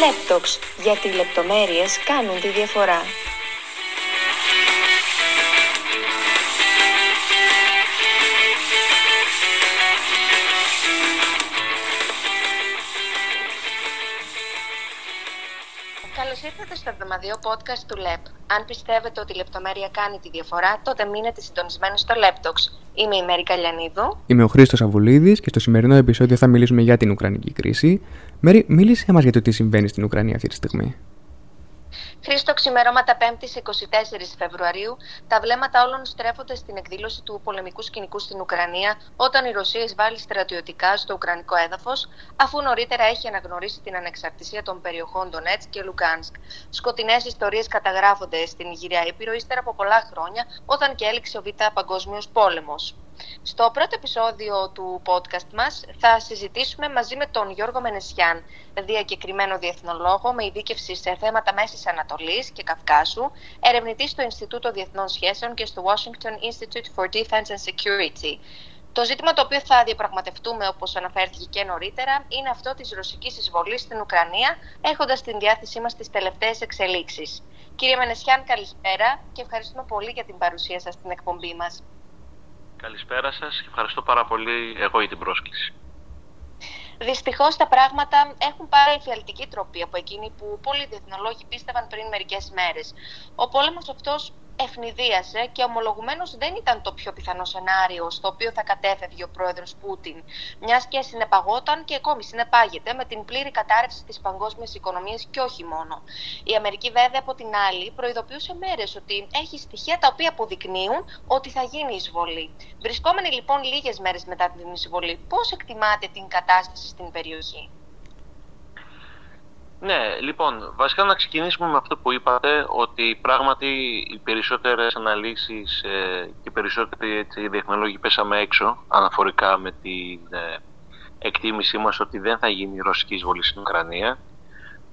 Λέπτοξ, γιατί οι λεπτομέρειες κάνουν τη διαφορά. Καλώς ήρθατε στο εβδομαδιαίο podcast του ΛΕΠ. Αν πιστεύετε ότι η λεπτομέρεια κάνει τη διαφορά, τότε μείνετε συντονισμένοι στο Λέπτοξ. Είμαι η Μέρη Καλιανίδου. Είμαι ο Χρήστος Αβουλίδης και στο σημερινό επεισόδιο θα μιλήσουμε για την Ουκρανική κρίση. Μέρη, μίλησε μας για το τι συμβαίνει στην Ουκρανία αυτή τη στιγμή. Χρήστο, ξημερώματα 5η 24 Φεβρουαρίου, τα βλέμματα όλων στρέφονται στην εκδήλωση του πολεμικού σκηνικού στην Ουκρανία, όταν η Ρωσία εισβάλλει στρατιωτικά στο Ουκρανικό έδαφος, αφού νωρίτερα έχει αναγνωρίσει την ανεξαρτησία των περιοχών Ντονέτσκ και Λουκάνσκ. Σκοτεινές ιστορίες καταγράφονται στην Ιγυρία Ήπειρο ύστερα από πολλά χρόνια, όταν και έληξε ο Β' Παγκόσμιος Πόλεμος. Στο πρώτο επεισόδιο του podcast μας θα συζητήσουμε μαζί με τον Γιώργο Μενεσιάν, διακεκριμένο διεθνολόγο με ειδίκευση σε θέματα Μέσης Ανατολής και Καυκάσου, ερευνητής στο Ινστιτούτο Διεθνών Σχέσεων και στο Washington Institute for Defense and Security. Το ζήτημα το οποίο θα διαπραγματευτούμε, όπως αναφέρθηκε και νωρίτερα, είναι αυτό της ρωσικής εισβολής στην Ουκρανία, έχοντας στην διάθεσή μας τις τελευταίες εξελίξεις. Κύριε Μενεσιάν, καλησπέρα και ευχαριστούμε πολύ για την παρουσία σας στην εκπομπή μας. Καλησπέρα σας και ευχαριστώ πάρα πολύ εγώ για την πρόσκληση. Δυστυχώς τα πράγματα έχουν πάρει εφιαλτική τροπή από εκείνη που πολλοί διεθνολόγοι πίστευαν πριν μερικές μέρες. Ο πόλεμος αυτός ευνηδίασε και ομολογουμένως δεν ήταν το πιο πιθανό σενάριο στο οποίο θα κατέφευγε ο πρόεδρος Πούτιν, μιας και συνεπαγόταν και ακόμη συνεπάγεται με την πλήρη κατάρρευση της παγκόσμιας οικονομίας και όχι μόνο. Η Αμερική, βέβαια, από την άλλη, προειδοποιούσε μέρες ότι έχει στοιχεία τα οποία αποδεικνύουν ότι θα γίνει εισβολή. Βρισκόμενοι λοιπόν λίγες μέρες μετά την εισβολή, πώς εκτιμάτε την κατάσταση στην περιοχή; Ναι, λοιπόν, βασικά να ξεκινήσουμε με αυτό που είπατε, ότι πράγματι οι περισσότερες αναλύσεις ε, και οι περισσότεροι έτσι, διεθνολόγοι πέσαμε έξω αναφορικά με την ε, εκτίμησή μας ότι δεν θα γίνει η ρωσική εισβολή στην Ουκρανία.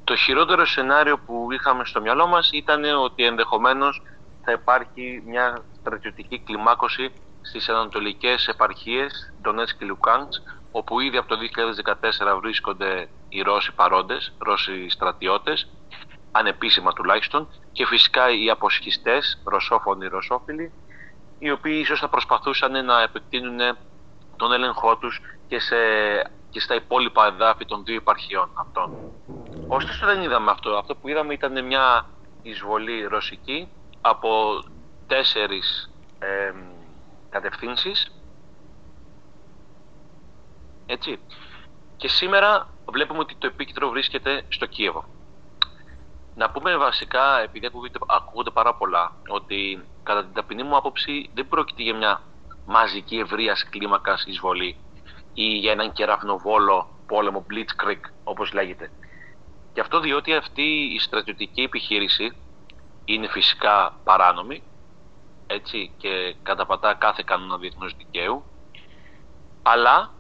Το χειρότερο σενάριο που είχαμε στο μυαλό μας ήταν ότι ενδεχομένως θα υπάρχει μια στρατιωτική κλιμάκωση στις ανατολικές επαρχίες, Ντονέτσκ και Λουκάντς, όπου ήδη από το 2014 βρίσκονται οι Ρώσοι παρόντες, Ρώσοι στρατιώτες, ανεπίσημα τουλάχιστον, και φυσικά οι αποσχιστές, ρωσόφωνοι, ρωσόφιλοι, οι οποίοι ίσως θα προσπαθούσαν να επεκτείνουν τον έλεγχό τους και, σε, και στα υπόλοιπα εδάφη των δύο υπαρχιών αυτών. Ωστόσο δεν είδαμε αυτό. Αυτό που είδαμε ήταν μια εισβολή ρωσική από τέσσερις ε, κατευθύνσεις έτσι. Και σήμερα βλέπουμε ότι το επίκεντρο βρίσκεται στο Κίεβο. Να πούμε βασικά, επειδή ακούγονται πάρα πολλά, ότι κατά την ταπεινή μου άποψη δεν πρόκειται για μια μαζική ευρείας κλίμακας εισβολή ή για έναν κεραυνοβόλο πόλεμο, blitzkrieg όπως λέγεται. Και αυτό διότι αυτή η στρατιωτική επιχείρηση είναι φυσικά παράνομη έτσι, και καταπατά κάθε κανόνα διεθνούς δικαίου αλλά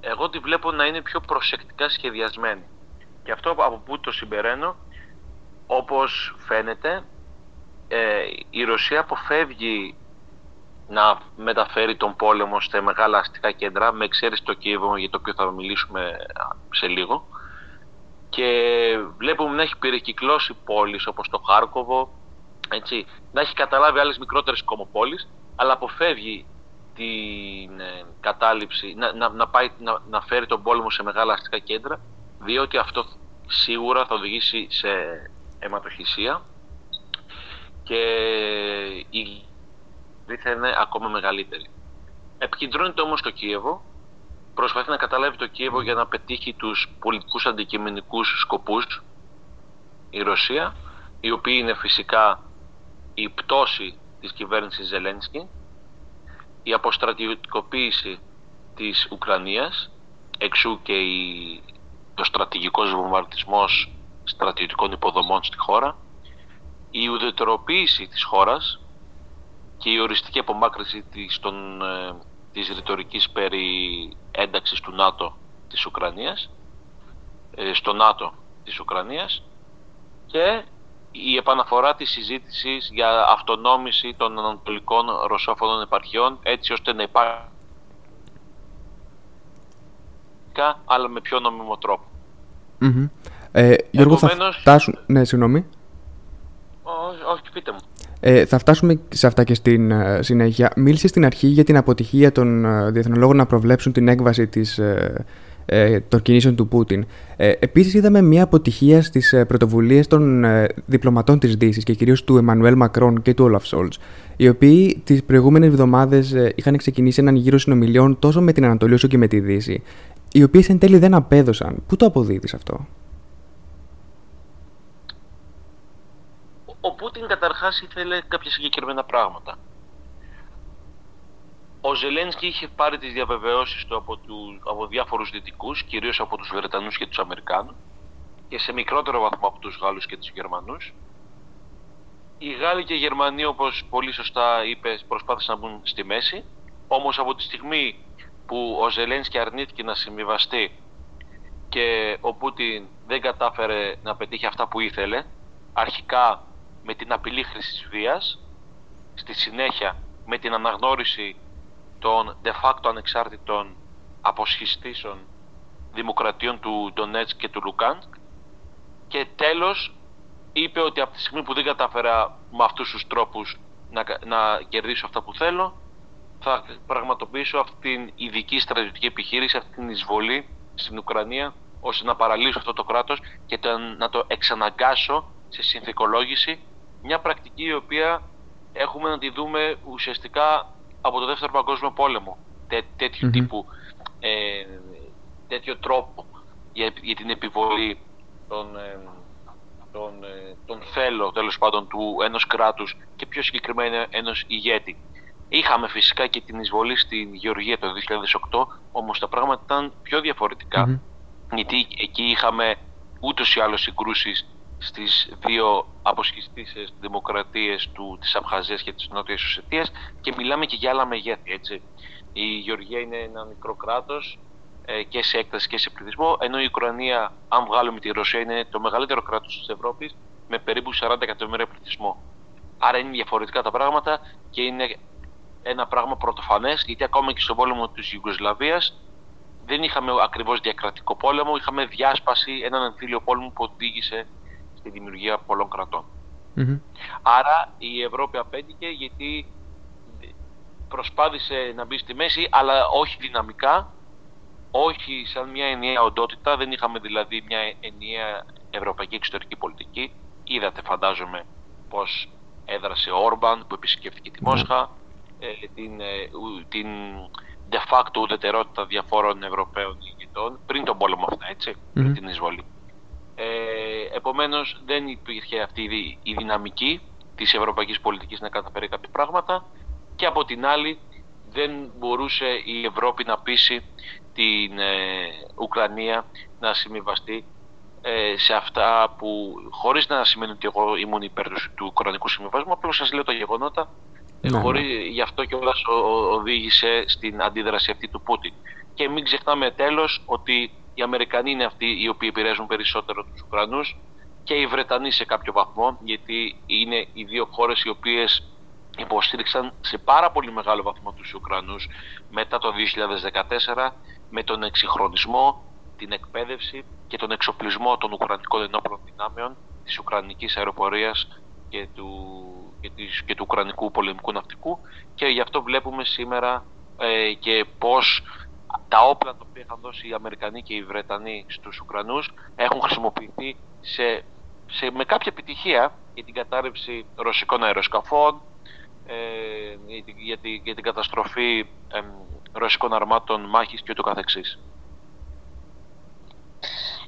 εγώ τη βλέπω να είναι πιο προσεκτικά σχεδιασμένη. Και αυτό από πού το συμπεραίνω, όπως φαίνεται, ε, η Ρωσία αποφεύγει να μεταφέρει τον πόλεμο σε μεγάλα αστικά κέντρα, με εξαίρεση το Κίεβο, για το οποίο θα μιλήσουμε σε λίγο. Και βλέπουμε να έχει περικυκλώσει πόλεις όπως το Χάρκοβο, έτσι, να έχει καταλάβει άλλες μικρότερες κομοπόλεις, αλλά αποφεύγει την ε, κατάληψη, να, να, να, πάει, να, να φέρει τον πόλεμο σε μεγάλα αστικά κέντρα, διότι αυτό σίγουρα θα οδηγήσει σε αιματοχυσία και η θα είναι ακόμα μεγαλύτερη. Επικεντρώνεται όμως το Κίεβο, προσπαθεί να καταλάβει το Κίεβο για να πετύχει τους πολιτικούς αντικειμενικούς σκοπούς η Ρωσία, η οποία είναι φυσικά η πτώση της κυβέρνησης Ζελένσκι η αποστρατιωτικοποίηση της Ουκρανίας, εξού και η, το στρατηγικός βομβαρδισμός στρατιωτικών υποδομών στη χώρα, η ουδετεροποίηση της χώρας και η οριστική απομάκρυνση της, των, ε, της ρητορικής περί ένταξης του ΝΑΤΟ της Ουκρανίας, ε, στο ΝΑΤΟ της Ουκρανίας και η επαναφορά της συζήτησης για αυτονόμηση των ανατολικών ρωσόφωνων επαρχιών έτσι ώστε να υπάρχει αλλά με πιο νομιμο τρόπο. Ε, Γιώργο, θα φτάσουν... Ναι, συγγνώμη. Όχι, όχι, πείτε μου. Ε, θα φτάσουμε σε αυτά και στην ε, συνέχεια. Μίλησε στην αρχή για την αποτυχία των ε, διεθνολόγων να προβλέψουν την έκβαση της, ε, ε των κινήσεων του Πούτιν. Ε, επίσης είδαμε μια αποτυχία στις ε, πρωτοβουλίες των διπλωματών της Δύσης και κυρίως του Εμμανουέλ Μακρόν και του Όλαφ Σόλτς, οι οποίοι τις προηγούμενες εβδομάδες είχαν ξεκινήσει έναν γύρο συνομιλιών τόσο με την Ανατολή όσο και με τη Δύση, οι οποίες εν τέλει δεν απέδωσαν. Πού το αποδίδεις αυτό; Ο Πούτιν καταρχάς ήθελε κάποια συγκεκριμένα πράγματα. Ο Ζελένσκι είχε πάρει τις διαβεβαιώσεις του από, του, από διάφορους δυτικούς, κυρίως από τους Βρετανούς και τους Αμερικάνους και σε μικρότερο βαθμό από τους Γάλλους και τους Γερμανούς. Οι Γάλλοι και οι Γερμανοί, όπως πολύ σωστά είπε, προσπάθησαν να μπουν στη μέση. Όμως από τη στιγμή που ο Ζελένσκι αρνήθηκε να συμβιβαστεί και ο Πούτιν δεν κατάφερε να πετύχει αυτά που ήθελε, αρχικά με την απειλή χρήσης βίας, στη συνέχεια με την αναγνώριση των de facto ανεξάρτητων αποσχιστήσεων δημοκρατιών του Ντονέτς και του Λουκάνσκ. Και τέλος είπε ότι από τη στιγμή που δεν κατάφερα με αυτούς τους τρόπους να, να κερδίσω αυτά που θέλω θα πραγματοποιήσω αυτή την ειδική στρατιωτική επιχείρηση, αυτή την εισβολή στην Ουκρανία ώστε να παραλύσω αυτό το κράτος και να το εξαναγκάσω σε συνθηκολόγηση. Μια πρακτική η οποία έχουμε να τη δούμε ουσιαστικά από το Δεύτερο Παγκόσμιο Πόλεμο. Τέ, τετοιου τύπου, ε, τέτοιο τρόπο για, για την επιβολή των, ε, των, ε, των θέλω τέλος πάντων του ενός κράτους και πιο συγκεκριμένα ενός ηγέτη. Είχαμε φυσικά και την εισβολή στην Γεωργία το 2008, όμως τα πράγματα ήταν πιο διαφορετικα Γιατί εκεί είχαμε ούτως ή άλλως συγκρούσεις στις δύο αποσχιστήσεις δημοκρατίες του, της Αμχαζίας και της Νότιας Ουσιατίας και μιλάμε και για άλλα μεγέθη, έτσι. Η Γεωργία είναι ένα μικρό κράτος ε, και σε έκταση και σε πληθυσμό, ενώ η Ουκρανία, αν βγάλουμε τη Ρωσία, είναι το μεγαλύτερο κράτος της Ευρώπης με περίπου 40 εκατομμύρια πληθυσμό. Άρα είναι διαφορετικά τα πράγματα και είναι ένα πράγμα πρωτοφανές, γιατί ακόμα και στον πόλεμο της Ιουγκοσλαβίας δεν είχαμε ακριβώς διακρατικό πόλεμο, είχαμε διάσπαση, έναν εμφύλιο πόλεμο που οδήγησε στη δημιουργία πολλών Άρα η Ευρώπη απέτυχε γιατί προσπάθησε να μπει στη μέση, αλλά όχι δυναμικά, όχι σαν μια ενιαία οντότητα. Δεν είχαμε δηλαδή μια ενιαία ευρωπαϊκή εξωτερική πολιτική. Είδατε, φαντάζομαι, πώς έδρασε ο Όρμπαν που επισκέφθηκε τη μοσχα ε, την, ε, την de facto ουδετερότητα διαφόρων Ευρωπαίων ηγετών πριν τον πόλεμο αυτά, πριν την εισβολή. Ε, επομένως δεν υπήρχε αυτή η δυναμική της ευρωπαϊκής πολιτικής να καταφέρει κάποια πράγματα και από την άλλη δεν μπορούσε η Ευρώπη να πείσει την ε, Ουκρανία να συμβιβαστεί ε, σε αυτά που χωρίς να σημαίνει ότι εγώ ήμουν υπέρ του, του Ουκρανικού Συμβιβασμού απλώς σας λέω τα γεγονότα ναι, ναι. χωρί, γι' αυτό και όλα οδήγησε στην αντίδραση αυτή του Πούτιν. Και μην ξεχνάμε τέλος ότι οι Αμερικανοί είναι αυτοί οι οποίοι επηρεάζουν περισσότερο τους Ουκρανούς και οι Βρετανοί σε κάποιο βαθμό, γιατί είναι οι δύο χώρες οι οποίες υποστήριξαν σε πάρα πολύ μεγάλο βαθμό τους Ουκρανούς μετά το 2014 με τον εξυγχρονισμό, την εκπαίδευση και τον εξοπλισμό των Ουκρανικών ενόπλων δυνάμεων της Ουκρανικής αεροπορίας και του, και, της, και του Ουκρανικού πολεμικού ναυτικού. Και γι' αυτό βλέπουμε σήμερα ε, και πώς τα όπλα τα οποία είχαν δώσει οι Αμερικανοί και οι Βρετανοί στους Ουκρανούς έχουν χρησιμοποιηθεί σε, σε, με κάποια επιτυχία για την κατάρρευση ρωσικών αεροσκαφών, ε, για, τη, για την καταστροφή ε, ρωσικών αρμάτων μάχης και ούτω καθεξής.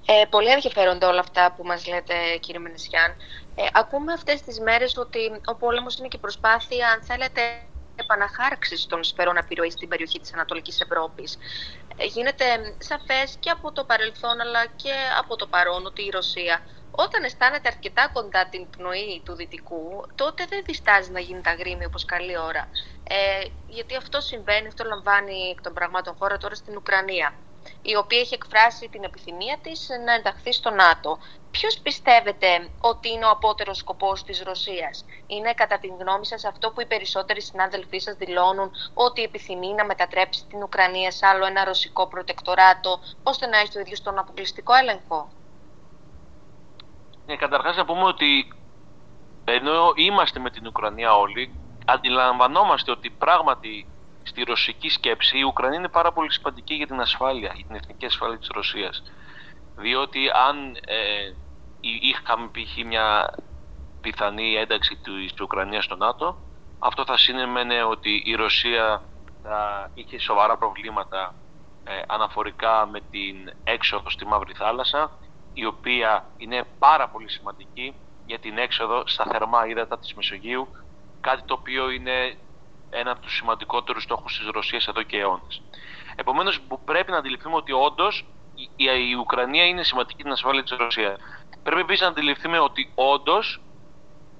Ε, πολύ ενδιαφέροντα όλα αυτά που μας λέτε κύριε Μενεσιάν. Ε, ακούμε αυτές τις μέρες ότι ο πόλεμος είναι και προσπάθεια, αν θέλετε, επαναχάραξης των σφαιρών επιρροής στην περιοχή της Ανατολικής Ευρώπης. Ε, γίνεται σαφές και από το παρελθόν αλλά και από το παρόν ότι η Ρωσία όταν αισθάνεται αρκετά κοντά την πνοή του Δυτικού, τότε δεν διστάζει να γίνει τα γρήμη όπως καλή ώρα. Ε, γιατί αυτό συμβαίνει, αυτό λαμβάνει εκ των πραγμάτων χώρα τώρα στην Ουκρανία η οποία έχει εκφράσει την επιθυμία της να ενταχθεί στο ΝΑΤΟ. Ποιος πιστεύετε ότι είναι ο απότερος σκοπός της Ρωσίας; Είναι κατά την γνώμη σας αυτό που οι περισσότεροι συνάδελφοί σας δηλώνουν ότι επιθυμεί να μετατρέψει την Ουκρανία σε άλλο ένα ρωσικό προτεκτοράτο ώστε να έχει το ίδιο στον αποκλειστικό έλεγχο; Ναι, καταρχάς να πούμε ότι ενώ είμαστε με την Ουκρανία όλοι, αντιλαμβανόμαστε ότι πράγματι στη ρωσική σκέψη η Ουκρανία είναι πάρα πολύ σημαντική για την ασφάλεια, για την εθνική ασφάλεια της Ρωσίας. Διότι αν ε, είχαμε π.χ. μια πιθανή ένταξη της Ουκρανίας στο ΝΑΤΟ, αυτό θα συνέμενε ότι η Ρωσία θα είχε σοβαρά προβλήματα ε, αναφορικά με την έξοδο στη Μαύρη Θάλασσα, η οποία είναι πάρα πολύ σημαντική για την έξοδο στα θερμά ύδατα της Μεσογείου, κάτι το οποίο είναι ένα από τους σημαντικότερους στόχους της Ρωσίας εδώ και αιώνες. Επομένως πρέπει να αντιληφθούμε ότι όντως η, η Ουκρανία είναι σημαντική στην ασφάλεια της Ρωσίας. Πρέπει επίσης να αντιληφθούμε ότι όντως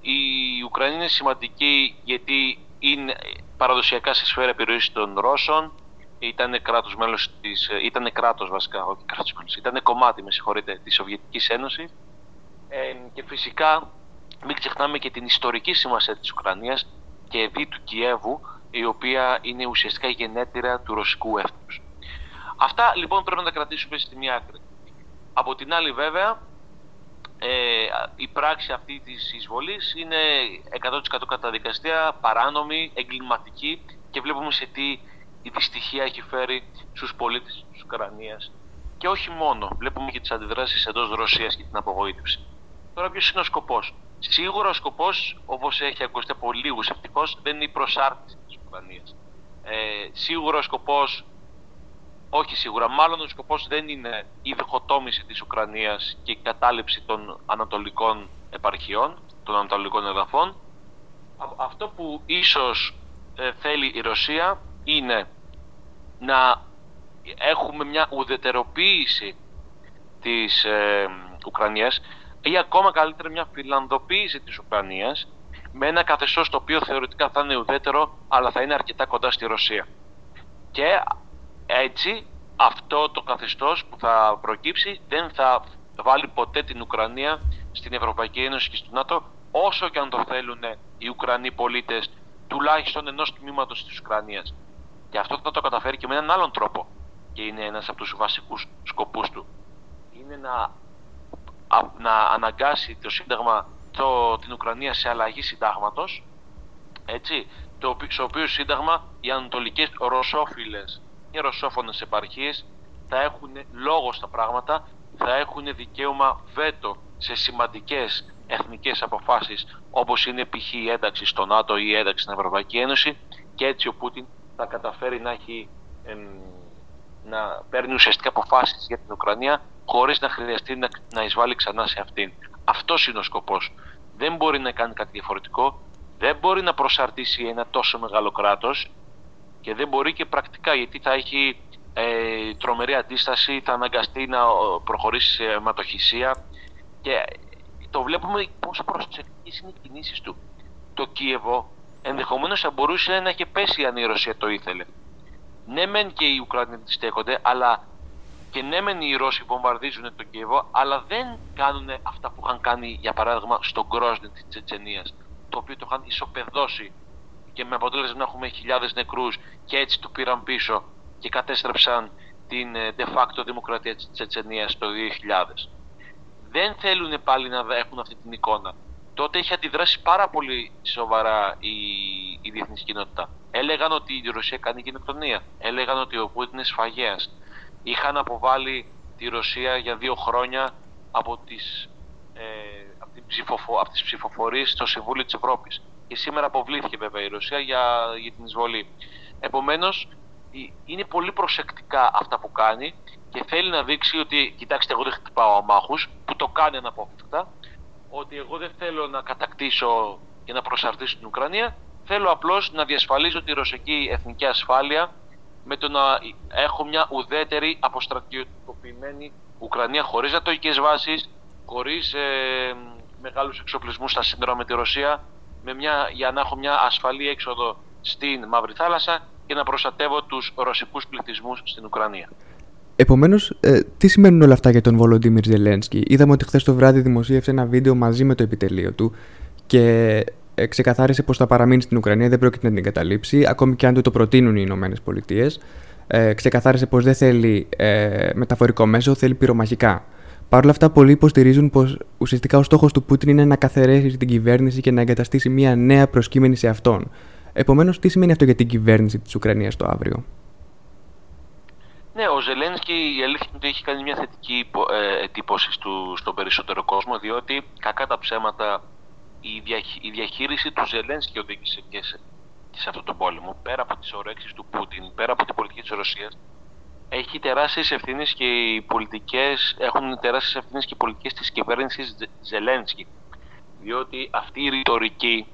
η Ουκρανία είναι σημαντική γιατί είναι παραδοσιακά σε σφαίρα επιρροής των Ρώσων, ήταν κράτος μέλος της, ήταν κράτος βασικά, όχι κράτος μέλος, ήταν κομμάτι, με συγχωρείτε, της Σοβιετικής Ένωσης ε, και φυσικά μην ξεχνάμε και την ιστορική σημασία της Ουκρανίας και δι του Κιέβου, η οποία είναι ουσιαστικά η γενέτειρα του ρωσικού έθνους. Αυτά λοιπόν πρέπει να τα κρατήσουμε στη μία άκρη. Από την άλλη βέβαια, ε, η πράξη αυτή της εισβολής είναι 100% καταδικαστία, παράνομη, εγκληματική και βλέπουμε σε τι η δυστυχία έχει φέρει στους πολίτες της Ουκρανίας. Και όχι μόνο, βλέπουμε και τις αντιδράσεις εντός Ρωσίας και την απογοήτευση. Τώρα ποιος είναι ο σκοπός; Σίγουρα ο σκοπός, όπως έχει ακουστεί από λίγους ευτυχώς, δεν είναι η προσάρτηση της Ουκρανίας. Ε, σίγουρα ο σκοπός όχι σίγουρα. Μάλλον ο σκοπός δεν είναι η διχοτόμηση της Ουκρανίας και η κατάληψη των ανατολικών επαρχιών, των ανατολικών εδαφών. Αυτό που ίσως ε, θέλει η Ρωσία είναι να έχουμε μια ουδετεροποίηση της ε, Ουκρανίας ή ακόμα καλύτερα μια φιλανδοποίηση της Ουκρανίας με ένα καθεστώς το οποίο θεωρητικά θα είναι ουδέτερο αλλά θα είναι αρκετά κοντά στη Ρωσία. Και έτσι αυτό το καθεστώς που θα προκύψει δεν θα βάλει ποτέ την Ουκρανία στην Ευρωπαϊκή Ένωση και στο ΝΑΤΟ όσο και αν το θέλουν οι Ουκρανοί πολίτες τουλάχιστον ενός τμήματος της Ουκρανίας. Και αυτό θα το καταφέρει και με έναν άλλον τρόπο και είναι ένας από τους βασικούς σκοπούς του. Είναι να, να αναγκάσει το Σύνταγμα το, την Ουκρανία σε αλλαγή συντάγματος έτσι, το, στο οποίο Σύνταγμα οι ανατολικές ρωσόφιλες οι ρωσόφωνες επαρχίες θα έχουν λόγο στα πράγματα, θα έχουν δικαίωμα βέτο σε σημαντικές εθνικές αποφάσεις όπως είναι π.χ. η ένταξη στο ΝΑΤΟ ή η ένταξη στην Ευρωπαϊκή Ένωση και έτσι ο Πούτιν θα καταφέρει να, έχει, να παίρνει ουσιαστικά αποφάσεις για την Ουκρανία χωρίς να χρειαστεί να, να εισβάλλει ξανά σε αυτήν. Αυτός είναι ο σκοπός. Δεν μπορεί να κάνει κάτι διαφορετικό, δεν μπορεί να προσαρτήσει ένα τόσο μεγάλο κράτος και δεν μπορεί και πρακτικά γιατί θα έχει ε, τρομερή αντίσταση, θα αναγκαστεί να προχωρήσει σε αιματοχυσία και το βλέπουμε πόσο προσεκτικές είναι οι κινήσεις του. Το Κίεβο ενδεχομένως θα μπορούσε να έχει πέσει αν η Ρωσία το ήθελε. Ναι μεν και οι Ουκρανοί τη στέκονται, αλλά και ναι μεν οι Ρώσοι βομβαρδίζουν το Κίεβο, αλλά δεν κάνουν αυτά που είχαν κάνει για παράδειγμα στον Κρόσνη της Τσετσενίας, το οποίο το είχαν ισοπεδώσει και με αποτέλεσμα να έχουμε χιλιάδες νεκρούς και έτσι το πήραν πίσω και κατέστρεψαν την ε, de facto δημοκρατία της Τσετσενίας το 2000. Δεν θέλουν πάλι να έχουν αυτή την εικόνα. Τότε είχε αντιδράσει πάρα πολύ σοβαρά η, η διεθνής κοινότητα. Έλεγαν ότι η Ρωσία κάνει γενοκτονία. Έλεγαν ότι ο Πούτιν είναι σφαγέας. Είχαν αποβάλει τη Ρωσία για δύο χρόνια από τις, ε, από, την ψηφοφο, από τις ψηφοφορίες στο Συμβούλιο της Ευρώπης και σήμερα αποβλήθηκε βέβαια η Ρωσία για, για την εισβολή. Επομένως, είναι πολύ προσεκτικά αυτά που κάνει και θέλει να δείξει ότι, κοιτάξτε, εγώ δεν χτυπάω αμάχους, που το κάνει αναπόφευκτα, ότι εγώ δεν θέλω να κατακτήσω και να προσαρτήσω την Ουκρανία, θέλω απλώς να διασφαλίσω τη ρωσική εθνική ασφάλεια με το να έχω μια ουδέτερη αποστρατιωτικοποιημένη Ουκρανία χωρίς ατοικές βάσεις, χωρίς ε, μεγάλους εξοπλισμούς στα σύνορα με τη Ρωσία, με μια, για να έχω μια ασφαλή έξοδο στην Μαύρη Θάλασσα και να προστατεύω τους ρωσικούς πληθυσμούς στην Ουκρανία. Επομένως, ε, τι σημαίνουν όλα αυτά για τον Βολοντίμιρ Ζελένσκι; Είδαμε ότι χθες το βράδυ δημοσίευσε ένα βίντεο μαζί με το επιτελείο του και ε, ξεκαθάρισε πως θα παραμείνει στην Ουκρανία, δεν πρόκειται να την καταλήψει, ακόμη και αν του το προτείνουν οι Ηνωμένες Πολιτείες. Ε, ξεκαθάρισε πως δεν θέλει ε, μεταφορικό μέσο, θέλει πυρομαχικά Παρ' όλα αυτά, πολλοί υποστηρίζουν πως ουσιαστικά ο στόχος του Πούτιν είναι να καθαρίσει την κυβέρνηση και να εγκαταστήσει μια νέα προσκύμενη σε αυτόν. Επομένως, τι σημαίνει αυτό για την κυβέρνηση της Ουκρανίας το αύριο; Ναι, ο Ζελένσκι η αλήθεια είναι ότι έχει κάνει μια θετική ε, εντύπωση στο, στον περισσότερο κόσμο, διότι κακά τα ψέματα η, διαχείριση του Ζελένσκι οδήγησε και σε, και σε αυτόν τον πόλεμο. Πέρα από τις ορέξει του Πούτιν, πέρα από την πολιτική της Ρωσίας, έχει τεράστιες ευθύνες και οι πολιτικές έχουν τεράστιες ευθύνες και οι πολιτικές της κυβέρνησης Ζελένσκι. Διότι αυτή η ρητορική,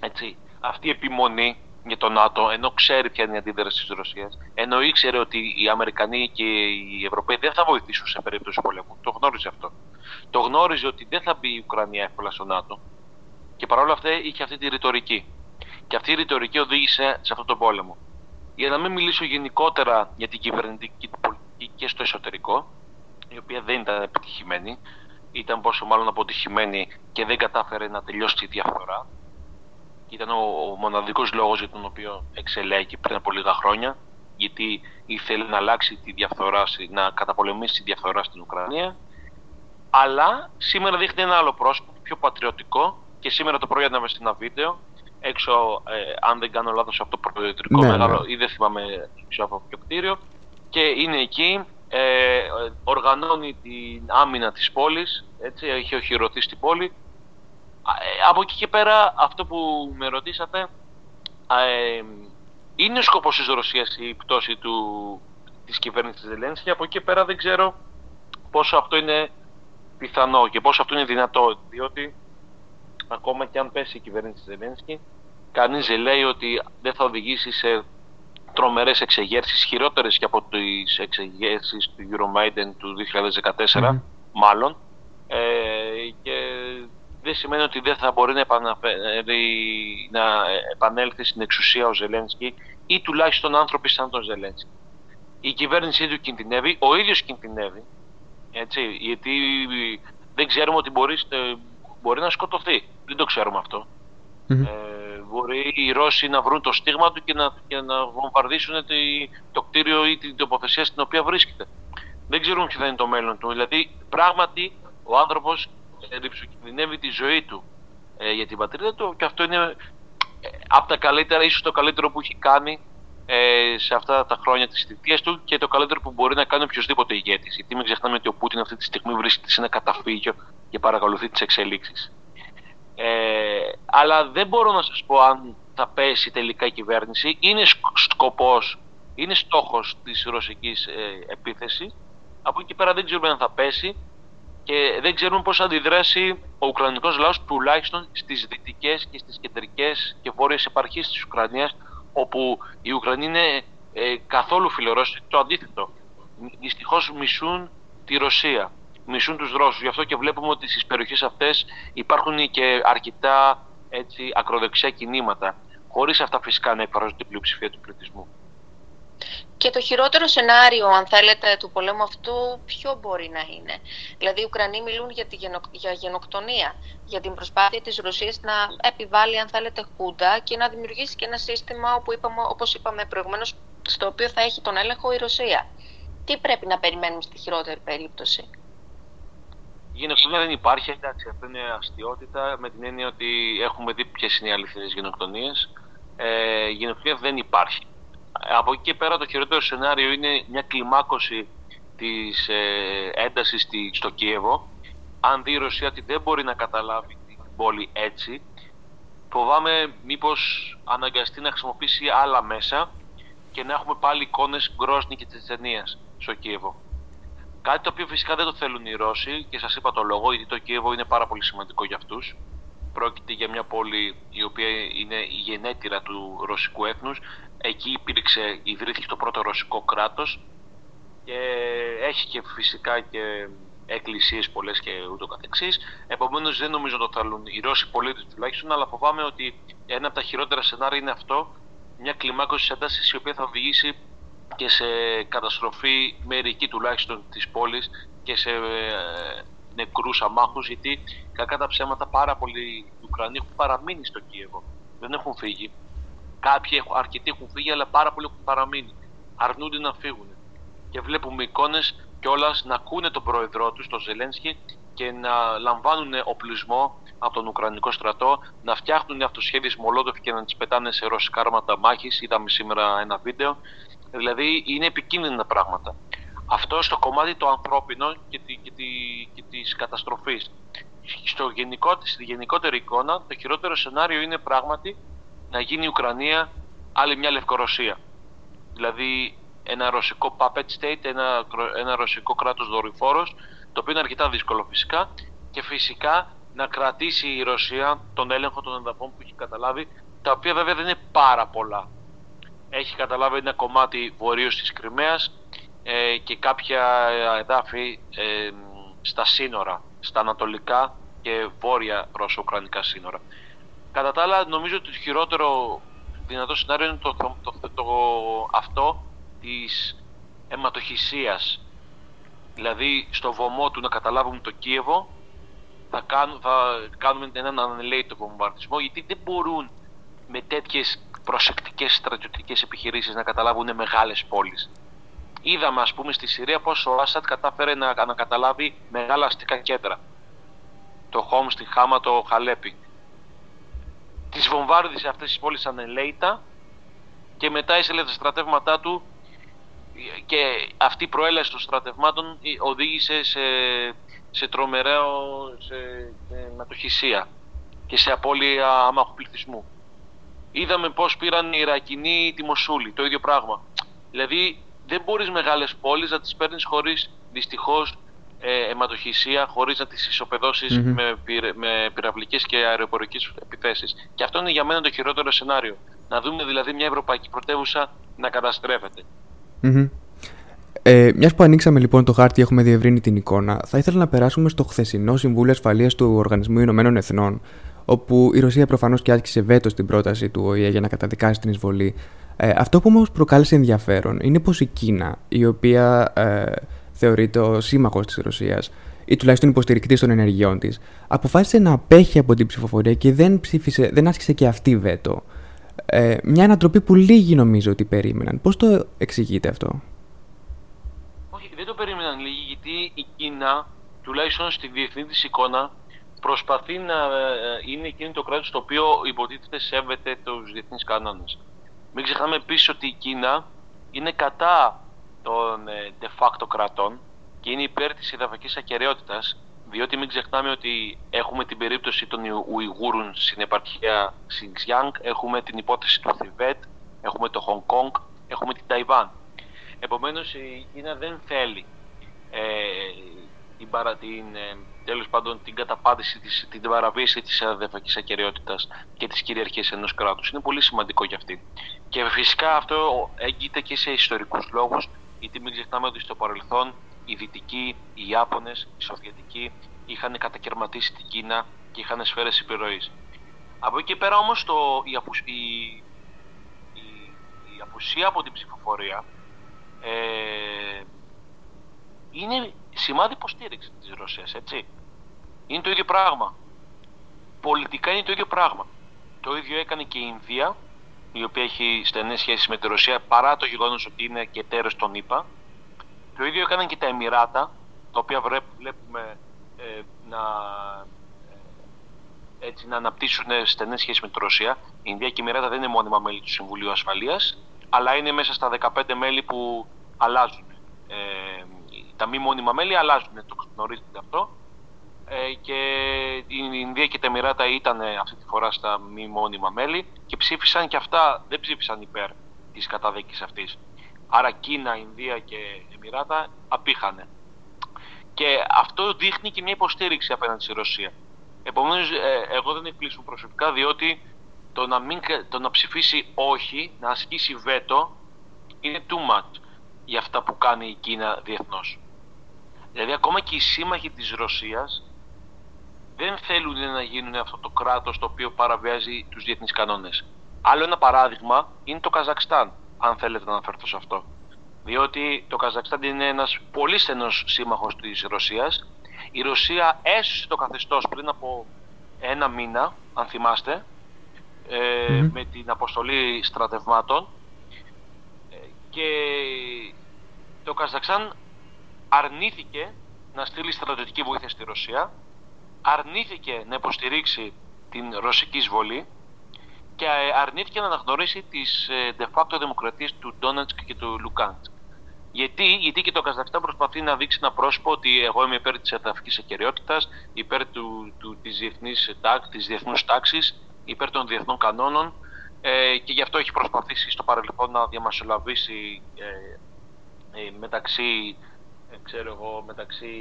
έτσι, αυτή η επιμονή για το ΝΑΤΟ, ενώ ξέρει ποια είναι η αντίδραση της Ρωσίας, ενώ ήξερε ότι οι Αμερικανοί και οι Ευρωπαίοι δεν θα βοηθήσουν σε περίπτωση πολέμου. Το γνώριζε αυτό. Το γνώριζε ότι δεν θα μπει η Ουκρανία εύκολα στο ΝΑΤΟ και παρόλα αυτά είχε αυτή τη ρητορική. Και αυτή η ρητορική οδήγησε σε αυτόν τον πόλεμο. Για να μην μιλήσω γενικότερα για την κυβερνητική πολιτική και στο εσωτερικό, η οποία δεν ήταν επιτυχημένη, ήταν πόσο μάλλον αποτυχημένη και δεν κατάφερε να τελειώσει τη διαφορά. Ήταν ο, ο μοναδικός λόγος για τον οποίο εξελέγει πριν από λίγα χρόνια, γιατί ήθελε να αλλάξει τη διαφθορά, να καταπολεμήσει τη διαφθορά στην Ουκρανία. Αλλά σήμερα δείχνει ένα άλλο πρόσωπο, πιο πατριωτικό και σήμερα το πρωί είδαμε σε ένα βίντεο έξω, ε, αν δεν κάνω λάθος, από το πρωτοδιοτρικό ναι, μεγάλο ναι. ή δεν θυμάμαι ποιο από ποιο κτίριο και είναι εκεί, ε, οργανώνει την άμυνα της πόλης, έτσι, έχει οχυρωθεί στην πόλη. Ε, από εκεί και πέρα, αυτό που με ρωτήσατε, ε, είναι ο σκοπός της Ρωσίας η πτώση του, της κυβέρνησης της και από εκεί και πέρα δεν ξέρω πόσο αυτό είναι πιθανό και πόσο αυτό είναι δυνατό, διότι ακόμα και αν πέσει η κυβέρνηση Ζελένσκι, κανείς δεν λέει ότι δεν θα οδηγήσει σε τρομερές εξεγέρσεις, χειρότερες και από τις εξεγέρσεις του Euromaidan του 2014, μάλλον. Ε, και δεν σημαίνει ότι δεν θα μπορεί να, να επανέλθει στην εξουσία ο Ζελένσκι ή τουλάχιστον άνθρωποι σαν τον Ζελένσκι. Η κυβέρνησή του κινδυνεύει, ο ίδιος κινδυνεύει, έτσι, γιατί δεν ξέρουμε ότι μπορείς, μπορεί να σκοτωθεί. Δεν το ξέρουμε Ε, μπορεί οι Ρώσοι να βρουν το στίγμα του και να, και να βομβαρδίσουν το κτίριο ή την τοποθεσία στην οποία βρίσκεται. Δεν ξέρουμε ποιο θα είναι το μέλλον του. Δηλαδή, πράγματι, ο άνθρωπος ρηψοκινδυνεύει τη ζωή του ε, για την πατρίδα του και αυτό είναι ε, από τα καλύτερα, ίσως το καλύτερο που έχει κάνει ε, σε αυτά τα χρόνια της θητείας του και το καλύτερο που μπορεί να κάνει οποιοδήποτε ηγέτης. Γιατί μην ξεχνάμε ότι ο Πούτιν αυτή τη στιγμή βρίσκεται σε ένα καταφύγιο και παρακολουθεί τις εξελίξεις. Ε, αλλά δεν μπορώ να σας πω αν θα πέσει τελικά η κυβέρνηση. Είναι σκοπός, είναι στόχος της ρωσικής ε, επίθεσης. Από εκεί πέρα δεν ξέρουμε αν θα πέσει και δεν ξέρουμε πώς θα αντιδράσει ο Ουκρανικός λαός τουλάχιστον στις δυτικές και στις κεντρικές και βόρειες επαρχίες της Ουκρανίας όπου οι Ουκρανοί είναι ε, καθόλου φιλορώσοι, το αντίθετο. Δυστυχώς μισούν τη Ρωσία μισούν τους Ρώσους. Γι' αυτό και βλέπουμε ότι στις περιοχές αυτές υπάρχουν και αρκετά έτσι, ακροδεξιά κινήματα, χωρίς αυτά φυσικά να εκφράζουν την πλειοψηφία του πληθυσμού. Και το χειρότερο σενάριο, αν θέλετε, του πολέμου αυτού, ποιο μπορεί να είναι; Δηλαδή, οι Ουκρανοί μιλούν για, τη για γενοκτονία, για την προσπάθεια της Ρωσίας να επιβάλλει, αν θέλετε, χούντα και να δημιουργήσει και ένα σύστημα, όπου είπαμε, όπως είπαμε προηγουμένως, στο οποίο θα έχει τον έλεγχο η Ρωσία. Τι πρέπει να περιμένουμε στη χειρότερη περίπτωση; Η γενοκτονία δεν υπάρχει, εντάξει, αυτό είναι αστείωτητα με την έννοια ότι έχουμε δει ποιες είναι οι αληθινές γενοκτονίες. Ε, η γενοκτονία δεν υπάρχει. Από εκεί και πέρα το χειρότερο σενάριο είναι μια κλιμάκωση της ε, έντασης στο Κίεβο. Αν δει η Ρωσία ότι δεν μπορεί να καταλάβει την πόλη έτσι, φοβάμαι μήπως αναγκαστεί να χρησιμοποιήσει άλλα μέσα και να έχουμε πάλι εικόνες Γκρόσνη και Τσετσενίας στο Κίεβο. Κάτι το οποίο φυσικά δεν το θέλουν οι Ρώσοι και σας είπα το λόγο, γιατί το Κίεβο είναι πάρα πολύ σημαντικό για αυτούς. Πρόκειται για μια πόλη η οποία είναι η γενέτειρα του ρωσικού έθνους. Εκεί υπήρξε, ιδρύθηκε το πρώτο ρωσικό κράτος και έχει και φυσικά και εκκλησίες πολλές και ούτω καθεξής. Επομένως δεν νομίζω το θέλουν οι Ρώσοι πολίτες τουλάχιστον, αλλά φοβάμαι ότι ένα από τα χειρότερα σενάρια είναι αυτό, μια κλιμάκωση έντασης η οποία θα οδηγήσει και σε καταστροφή μερική τουλάχιστον της πόλης και σε ε, νεκρούς αμάχους γιατί κακά τα ψέματα πάρα πολλοί Ουκρανοί έχουν παραμείνει στο Κίεβο δεν έχουν φύγει κάποιοι αρκετοί έχουν φύγει αλλά πάρα πολλοί έχουν παραμείνει αρνούνται να φύγουν και βλέπουμε εικόνες κιόλας να ακούνε τον πρόεδρό τους, τον Ζελένσκι, και να λαμβάνουν οπλισμό από τον Ουκρανικό στρατό, να φτιάχνουν αυτοσχέδιε Μολότοφ και να τις πετάνε σε ρωσικά άρματα μάχης. Είδαμε σήμερα ένα βίντεο. Δηλαδή είναι επικίνδυνα πράγματα. Αυτό στο κομμάτι το ανθρώπινο και, τη, και, τη, και της καταστροφής. Στο γενικό, στη γενικότερη εικόνα, το χειρότερο σενάριο είναι πράγματι να γίνει η Ουκρανία άλλη μια Λευκορωσία. Δηλαδή ένα ρωσικό puppet state, ένα, ένα ρωσικό κράτος δορυφόρος, το οποίο είναι αρκετά δύσκολο φυσικά και φυσικά να κρατήσει η Ρωσία τον έλεγχο των εδαφών που έχει καταλάβει, τα οποία βέβαια δεν είναι πάρα πολλά. Έχει καταλάβει ένα κομμάτι βορείως της Κρυμαίας ε, και κάποια εδάφη ε, στα σύνορα, στα ανατολικά και βόρεια ρωσο-ουκρανικά σύνορα. Κατά τα άλλα, νομίζω ότι το χειρότερο δυνατό σενάριο είναι το, το, το, αυτό της αιματοχυσίας. Δηλαδή, στο βωμό του να καταλάβουμε το Κίεβο, θα, κάνουν, θα κάνουμε έναν ανελαίτο βομβαρδισμό, γιατί δεν μπορούν με τέτοιες προσεκτικές στρατιωτικές επιχειρήσεις να καταλάβουν μεγάλες πόλεις. Είδαμε, ας πούμε, στη Συρία πώς ο Άσαντ κατάφερε να ανακαταλάβει μεγάλα αστικά κέντρα. Το Χόμς, τη Χάμα, το Χαλέπι τις βομβάρδισε αυτές τις πόλεις ανελέητα και μετά έστειλε τα στρατεύματά του και αυτή η προέλαση των στρατευμάτων οδήγησε σε, σε τρομεραίο σε, σε και σε απώλεια άμαχου πληθυσμού. Είδαμε πώς πήραν οι Ιρακινοί τη Μοσούλη, το ίδιο πράγμα. Δηλαδή δεν μπορείς μεγάλες πόλεις να τις παίρνεις χωρίς δυστυχώς ε, αιματοχυσία χωρίς να τις ισοπεδωσει με, με πυραυλικές και αεροπορικές επιθέσεις. Και αυτό είναι για μένα το χειρότερο σενάριο. Να δούμε δηλαδή μια ευρωπαϊκή πρωτεύουσα να καταστρέφεται. Mm-hmm. Ε, Μιας που ανοίξαμε λοιπόν το χάρτη, έχουμε διευρύνει την εικόνα, θα ήθελα να περάσουμε στο χθεσινό Συμβούλιο Ασφαλείας του Οργανισμού Ηνωμένων Εθνών, όπου η Ρωσία προφανώς και άσκησε βέτος στην πρόταση του ΟΗΕ για να καταδικάσει την εισβολή. Ε, αυτό που όμως προκάλεσε ενδιαφέρον είναι πως η Κίνα, η οποία ε, θεωρείται ο σύμμαχος της Ρωσίας ή τουλάχιστον υποστηρικτής των ενεργειών της, αποφάσισε να απέχει από την ψηφοφορία και δεν, ψήφισε, δεν άσκησε και αυτή βέτο. Ε, μια ανατροπή που λίγοι νομίζω ότι περίμεναν. Πώς το εξηγείτε αυτό, Όχι, δεν το περίμεναν λίγοι, γιατί η Κίνα, τουλάχιστον στη διεθνή της εικόνα, προσπαθεί να ε, είναι εκείνη το κράτος το οποίο υποτίθεται σέβεται τους διεθνείς κανόνες. Μην ξεχνάμε επίσης ότι η Κίνα είναι κατά των ε, de facto κρατών και είναι υπέρ της εδαφικής ακαιρεότητας διότι μην ξεχνάμε ότι έχουμε την περίπτωση των Ουιγούρων στην επαρχία Xinjiang, έχουμε την υπόθεση του Θιβέτ, έχουμε το Χονγκ Κόνγκ, έχουμε την Ταϊβάν. Επομένως η Κίνα δεν θέλει ε, την, παρα, την, ε, τέλος πάντων, την καταπάτηση, της, την παραβίαση της εδαφικής ακαιρεότητας και της κυριαρχίας ενός κράτους. Είναι πολύ σημαντικό για αυτή. Και φυσικά αυτό έγκυται και σε ιστορικούς λόγους γιατί μην ξεχνάμε ότι στο παρελθόν οι Δυτικοί, οι Ιάπωνες, οι Σοβιετικοί είχαν κατακαιρματίσει την Κίνα και είχαν σφαίρες επιρροής. Από εκεί πέρα όμως το, η, απου, η, η, η, απουσία από την ψηφοφορία ε, είναι σημάδι υποστήριξης της Ρωσίας, έτσι. Είναι το ίδιο πράγμα. Πολιτικά είναι το ίδιο πράγμα. Το ίδιο έκανε και η Ινδία η οποία έχει στενές σχέσεις με τη Ρωσία παρά το γεγονός ότι είναι και τέρο των ΗΠΑ. Το ίδιο έκαναν και τα Εμμυράτα, τα οποία βλέπουμε ε, να, ε, έτσι, να αναπτύσσουν στενές σχέσεις με τη Ρωσία. Η Ινδία και η Εμμυράτα δεν είναι μόνιμα μέλη του Συμβουλίου Ασφαλείας, αλλά είναι μέσα στα 15 μέλη που αλλάζουν. Ε, τα μη μόνιμα μέλη αλλάζουν, το γνωρίζετε αυτό. Ε, και η Ινδία και τα Εμμυράτα ήταν αυτή τη φορά στα μη μόνιμα μέλη και ψήφισαν και αυτά, δεν ψήφισαν υπέρ της καταδίκης αυτής. Άρα Κίνα, Ινδία και Εμμυράτα απήχανε. Και αυτό δείχνει και μια υποστήριξη απέναντι στη Ρωσία. Επομένως, ε, εγώ δεν εκπλήσω προσωπικά διότι το να, μην, το να ψηφίσει όχι, να ασκήσει βέτο, είναι too much για αυτά που κάνει η Κίνα διεθνώς. Δηλαδή ακόμα και οι σύμμαχοι της Ρωσίας δεν θέλουν να γίνουν αυτό το κράτος το οποίο παραβιάζει τους διεθνείς κανόνες. Άλλο ένα παράδειγμα είναι το Καζακστάν, αν θέλετε να αναφερθώ σε αυτό. Διότι το Καζακστάν είναι ένας πολύ στενός σύμμαχος της Ρωσίας. Η Ρωσία έσωσε το καθεστώς πριν από ένα μήνα, αν θυμάστε, ε, με την αποστολή στρατευμάτων ε, και το Καζακστάν αρνήθηκε να στείλει στρατιωτική βοήθεια στη Ρωσία, αρνήθηκε να υποστηρίξει την ρωσική εισβολή και αρνήθηκε να αναγνωρίσει τις de facto δημοκρατίες του Ντόνατσκ και του Λουκάντσκ. Γιατί, γιατί και το Καζακστάν προσπαθεί να δείξει ένα πρόσωπο ότι εγώ είμαι υπέρ της εδαφικής ακεραιότητας, υπέρ του, του, της, διεθνής, της διεθνούς τάξης, υπέρ των διεθνών κανόνων ε, και γι' αυτό έχει προσπαθήσει στο παρελθόν να διαμασολαβήσει ε, ε, μεταξύ, ε, ξέρω εγώ, μεταξύ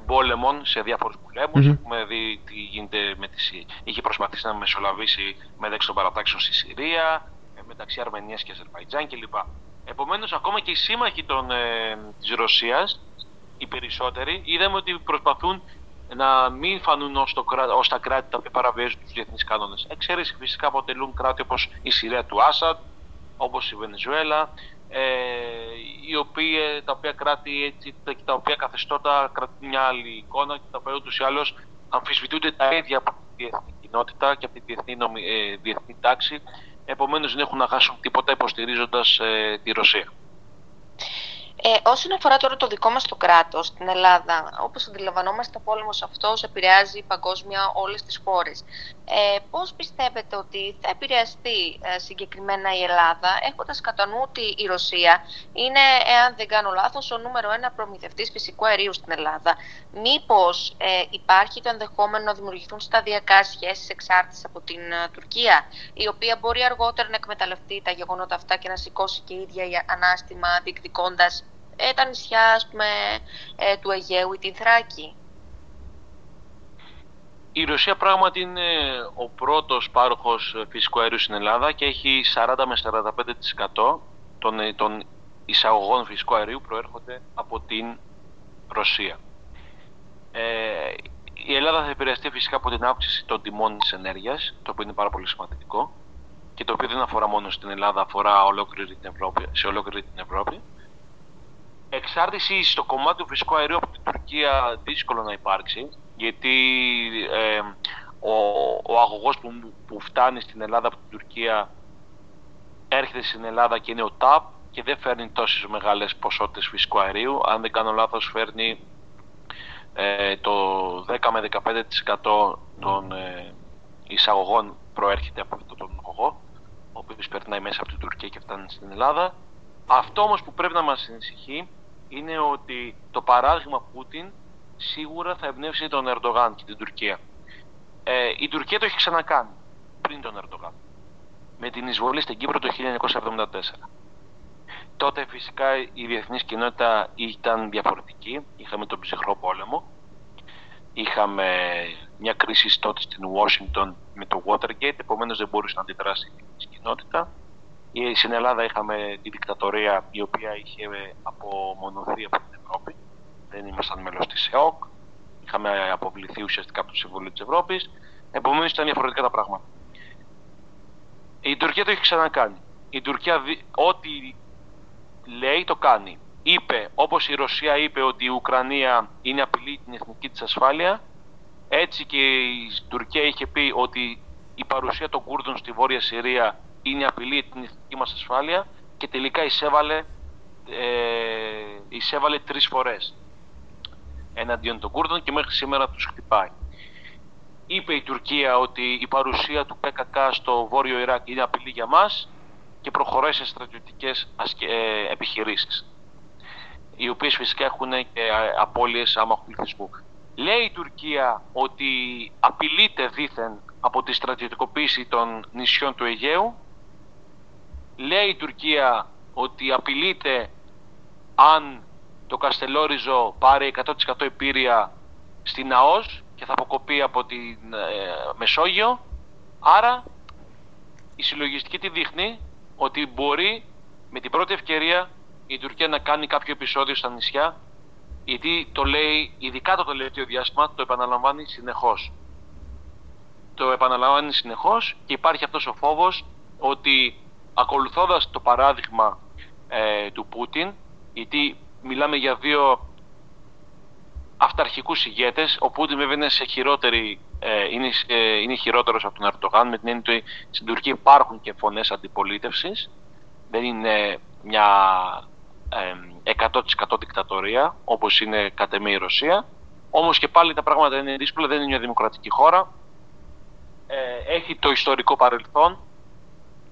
εμπόλεμων σε διάφορους πολέμους. Mm-hmm. Έχουμε δει τι γίνεται με τις... Είχε προσπαθήσει να μεσολαβήσει μεταξύ των παρατάξεων στη Συρία, μεταξύ Αρμενίας και Αζερβαϊτζάν κλπ. Επομένως, ακόμα και οι σύμμαχοι των, ε, της Ρωσίας, οι περισσότεροι, είδαμε ότι προσπαθούν να μην φανούν ως, το, ως τα κράτη τα οποία παραβιάζουν τους διεθνείς κανόνες. Εξαίρεση φυσικά αποτελούν κράτη όπως η Συρία του Άσαντ, όπως η Βενεζουέλα, ε, οι οποίοι, τα οποία κράτη έτσι, τα οποία καθεστώτα κρατούν μια άλλη εικόνα και τα οποία ούτως ή άλλως αμφισβητούνται τα ίδια από τη διεθνή κοινότητα και από τη διεθνή, νομι, ε, διεθνή τάξη επομένως δεν έχουν να χάσουν τίποτα υποστηρίζοντας ε, τη Ρωσία. Ε, όσον αφορά τώρα το δικό μας το κράτος, την Ελλάδα, όπως αντιλαμβανόμαστε, ο πόλεμος αυτός επηρεάζει παγκόσμια όλες τις χώρες. Ε, πώς πιστεύετε ότι θα επηρεαστεί ε, συγκεκριμένα η Ελλάδα, έχοντας κατά νου ότι η Ρωσία είναι, εάν δεν κάνω λάθος, ο νούμερο ένα προμηθευτής φυσικού αερίου στην Ελλάδα; Μήπως ε, υπάρχει το ενδεχόμενο να δημιουργηθούν σταδιακά σχέσεις εξάρτησης από την ε, Τουρκία, η οποία μπορεί αργότερα να εκμεταλλευτεί τα γεγονότα αυτά και να σηκώσει και η ίδια ανάστημα διεκδικώντας ε, τα νησιά ας πούμε, ε, του Αιγαίου ή την Θράκη; Η Ρωσία πράγματι είναι ο πρώτος πάροχος φυσικού αερίου στην Ελλάδα και έχει 40 με 45% των, ε, των εισαγωγών φυσικού αερίου προέρχονται από την Ρωσία. Ε, η Ελλάδα θα επηρεαστεί φυσικά από την αύξηση των τιμών της ενέργειας, το οποίο είναι πάρα πολύ σημαντικό και το οποίο δεν αφορά μόνο στην Ελλάδα, αφορά ολόκληρη την Ευρώπη, σε ολόκληρη την Ευρώπη εξάρτηση στο κομμάτι του φυσικού αερίου από την Τουρκία δύσκολο να υπάρξει γιατί ε, ο, ο αγωγός που, που φτάνει στην Ελλάδα από την Τουρκία έρχεται στην Ελλάδα και είναι ο ΤΑΠ και δεν φέρνει τόσες μεγάλες ποσότητες φυσικού αερίου. Αν δεν κάνω λάθος φέρνει ε, το 10 με 15% των ε, εισαγωγών προέρχεται από αυτόν τον αγωγό ο οποίος περνάει μέσα από την Τουρκία και φτάνει στην Ελλάδα. Αυτό όμως που πρέπει να μας ανησυχεί είναι ότι το παράδειγμα Πούτιν σίγουρα θα εμπνεύσει τον Ερντογάν και την Τουρκία. Ε, η Τουρκία το έχει ξανακάνει πριν τον Ερντογάν με την εισβολή στην Κύπρο το 1974. Τότε φυσικά η διεθνής κοινότητα ήταν διαφορετική. Είχαμε τον ψυχρό πόλεμο. Είχαμε μια κρίση τότε στην Ουάσιγκτον με το Watergate, επομένως δεν μπορούσε να αντιδράσει η διεθνής κοινότητα. Στην Ελλάδα είχαμε τη δικτατορία η οποία είχε απομονωθεί από την Ευρώπη. Δεν ήμασταν μέλος της ΕΟΚ. Είχαμε αποβληθεί ουσιαστικά από το Συμβούλιο της Ευρώπης. Επομένως ήταν διαφορετικά τα πράγματα. Η Τουρκία το έχει ξανακάνει. Η Τουρκία ό,τι λέει το κάνει. Είπε, όπως η Ρωσία είπε ότι η Ουκρανία είναι απειλή την εθνική της ασφάλεια, έτσι και η Τουρκία είχε πει ότι η παρουσία των Κούρδων στη Βόρεια Συρία είναι απειλή την εθνική μας ασφάλεια και τελικά εισέβαλε, ε, εισέβαλε τρεις φορές εναντίον των Κούρδων και μέχρι σήμερα τους χτυπάει. Είπε η Τουρκία ότι η παρουσία του ΠΚΚ στο βόρειο Ιράκ είναι απειλή για μας και προχωράει σε στρατιωτικές ε, επιχειρήσεις οι οποίες φυσικά έχουν και απώλειες άμαχου πληθυσμού. Λέει η Τουρκία ότι απειλείται δήθεν από τη στρατιωτικοποίηση των νησιών του Αιγαίου λέει η Τουρκία ότι απειλείται αν το Καστελόριζο πάρει 100% επίρρεια στην ΑΟΣ και θα αποκοπεί από τη ε, Μεσόγειο. Άρα η συλλογιστική τη δείχνει ότι μπορεί με την πρώτη ευκαιρία η Τουρκία να κάνει κάποιο επεισόδιο στα νησιά γιατί το λέει, ειδικά το τελευταίο διάστημα, το επαναλαμβάνει συνεχώς. Το επαναλαμβάνει συνεχώς και υπάρχει αυτός ο φόβος ότι ακολουθώντας το παράδειγμα ε, του Πούτιν, γιατί μιλάμε για δύο αυταρχικούς ηγέτες, ο Πούτιν βέβαια είναι, σε χειρότερη, ε, είναι, ε, είναι χειρότερος από τον Ερντογάν, με την έννοια ότι στην Τουρκία υπάρχουν και φωνές αντιπολίτευσης, δεν είναι μια 100% δικτατορία, όπως είναι κατ' η Ρωσία. Όμως και πάλι τα πράγματα είναι δύσκολα, δεν είναι μια δημοκρατική χώρα. Ε, έχει το ιστορικό παρελθόν,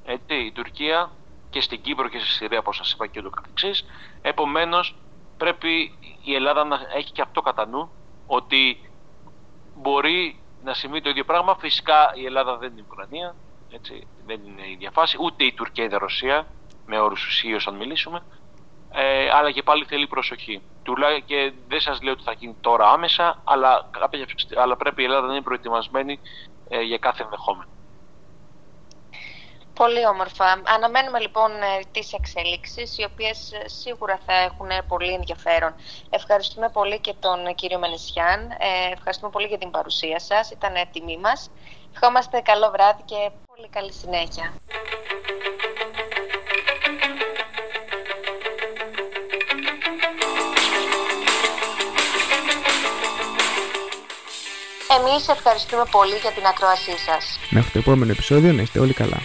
έτσι, η Τουρκία και στην Κύπρο και στη Συρία, όπως σας είπα και το καθεξής. Επομένως, πρέπει η Ελλάδα να έχει και αυτό κατά νου, ότι μπορεί να συμβεί το ίδιο πράγμα. Φυσικά η Ελλάδα δεν είναι η Ουκρανία, έτσι, δεν είναι η ίδια φάση, ούτε η Τουρκία ή η Ρωσία, με όρους ουσίω αν μιλήσουμε, ε, αλλά και πάλι θέλει προσοχή. Τουλάχιστον και δεν σας λέω ότι θα γίνει τώρα άμεσα, αλλά, αλλά πρέπει η Ελλάδα να είναι προετοιμασμένη ε, για κάθε ενδεχόμενο. Πολύ όμορφα. Αναμένουμε λοιπόν ε, τις εξελίξεις, οι οποίες ε, σίγουρα θα έχουν πολύ ενδιαφέρον. Ευχαριστούμε πολύ και τον κύριο Μενισιάν. Ευχαριστούμε πολύ για την παρουσία σας. Ήταν τιμή μας. Ευχόμαστε καλό βράδυ και πολύ καλή συνέχεια. Εμείς ευχαριστούμε πολύ για την ακρόασή σας. Μέχρι το επόμενο επεισόδιο να είστε όλοι καλά.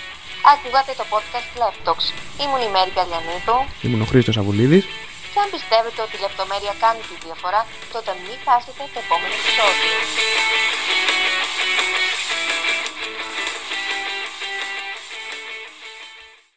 Ακούγατε το podcast Laptops. Ήμουν η Μέρη Καλιανίδου. Ήμουν ο Χρήστος Αβουλίδης. Και αν πιστεύετε ότι η λεπτομέρεια κάνει τη διαφορά, τότε μην χάσετε το επόμενο επεισόδιο.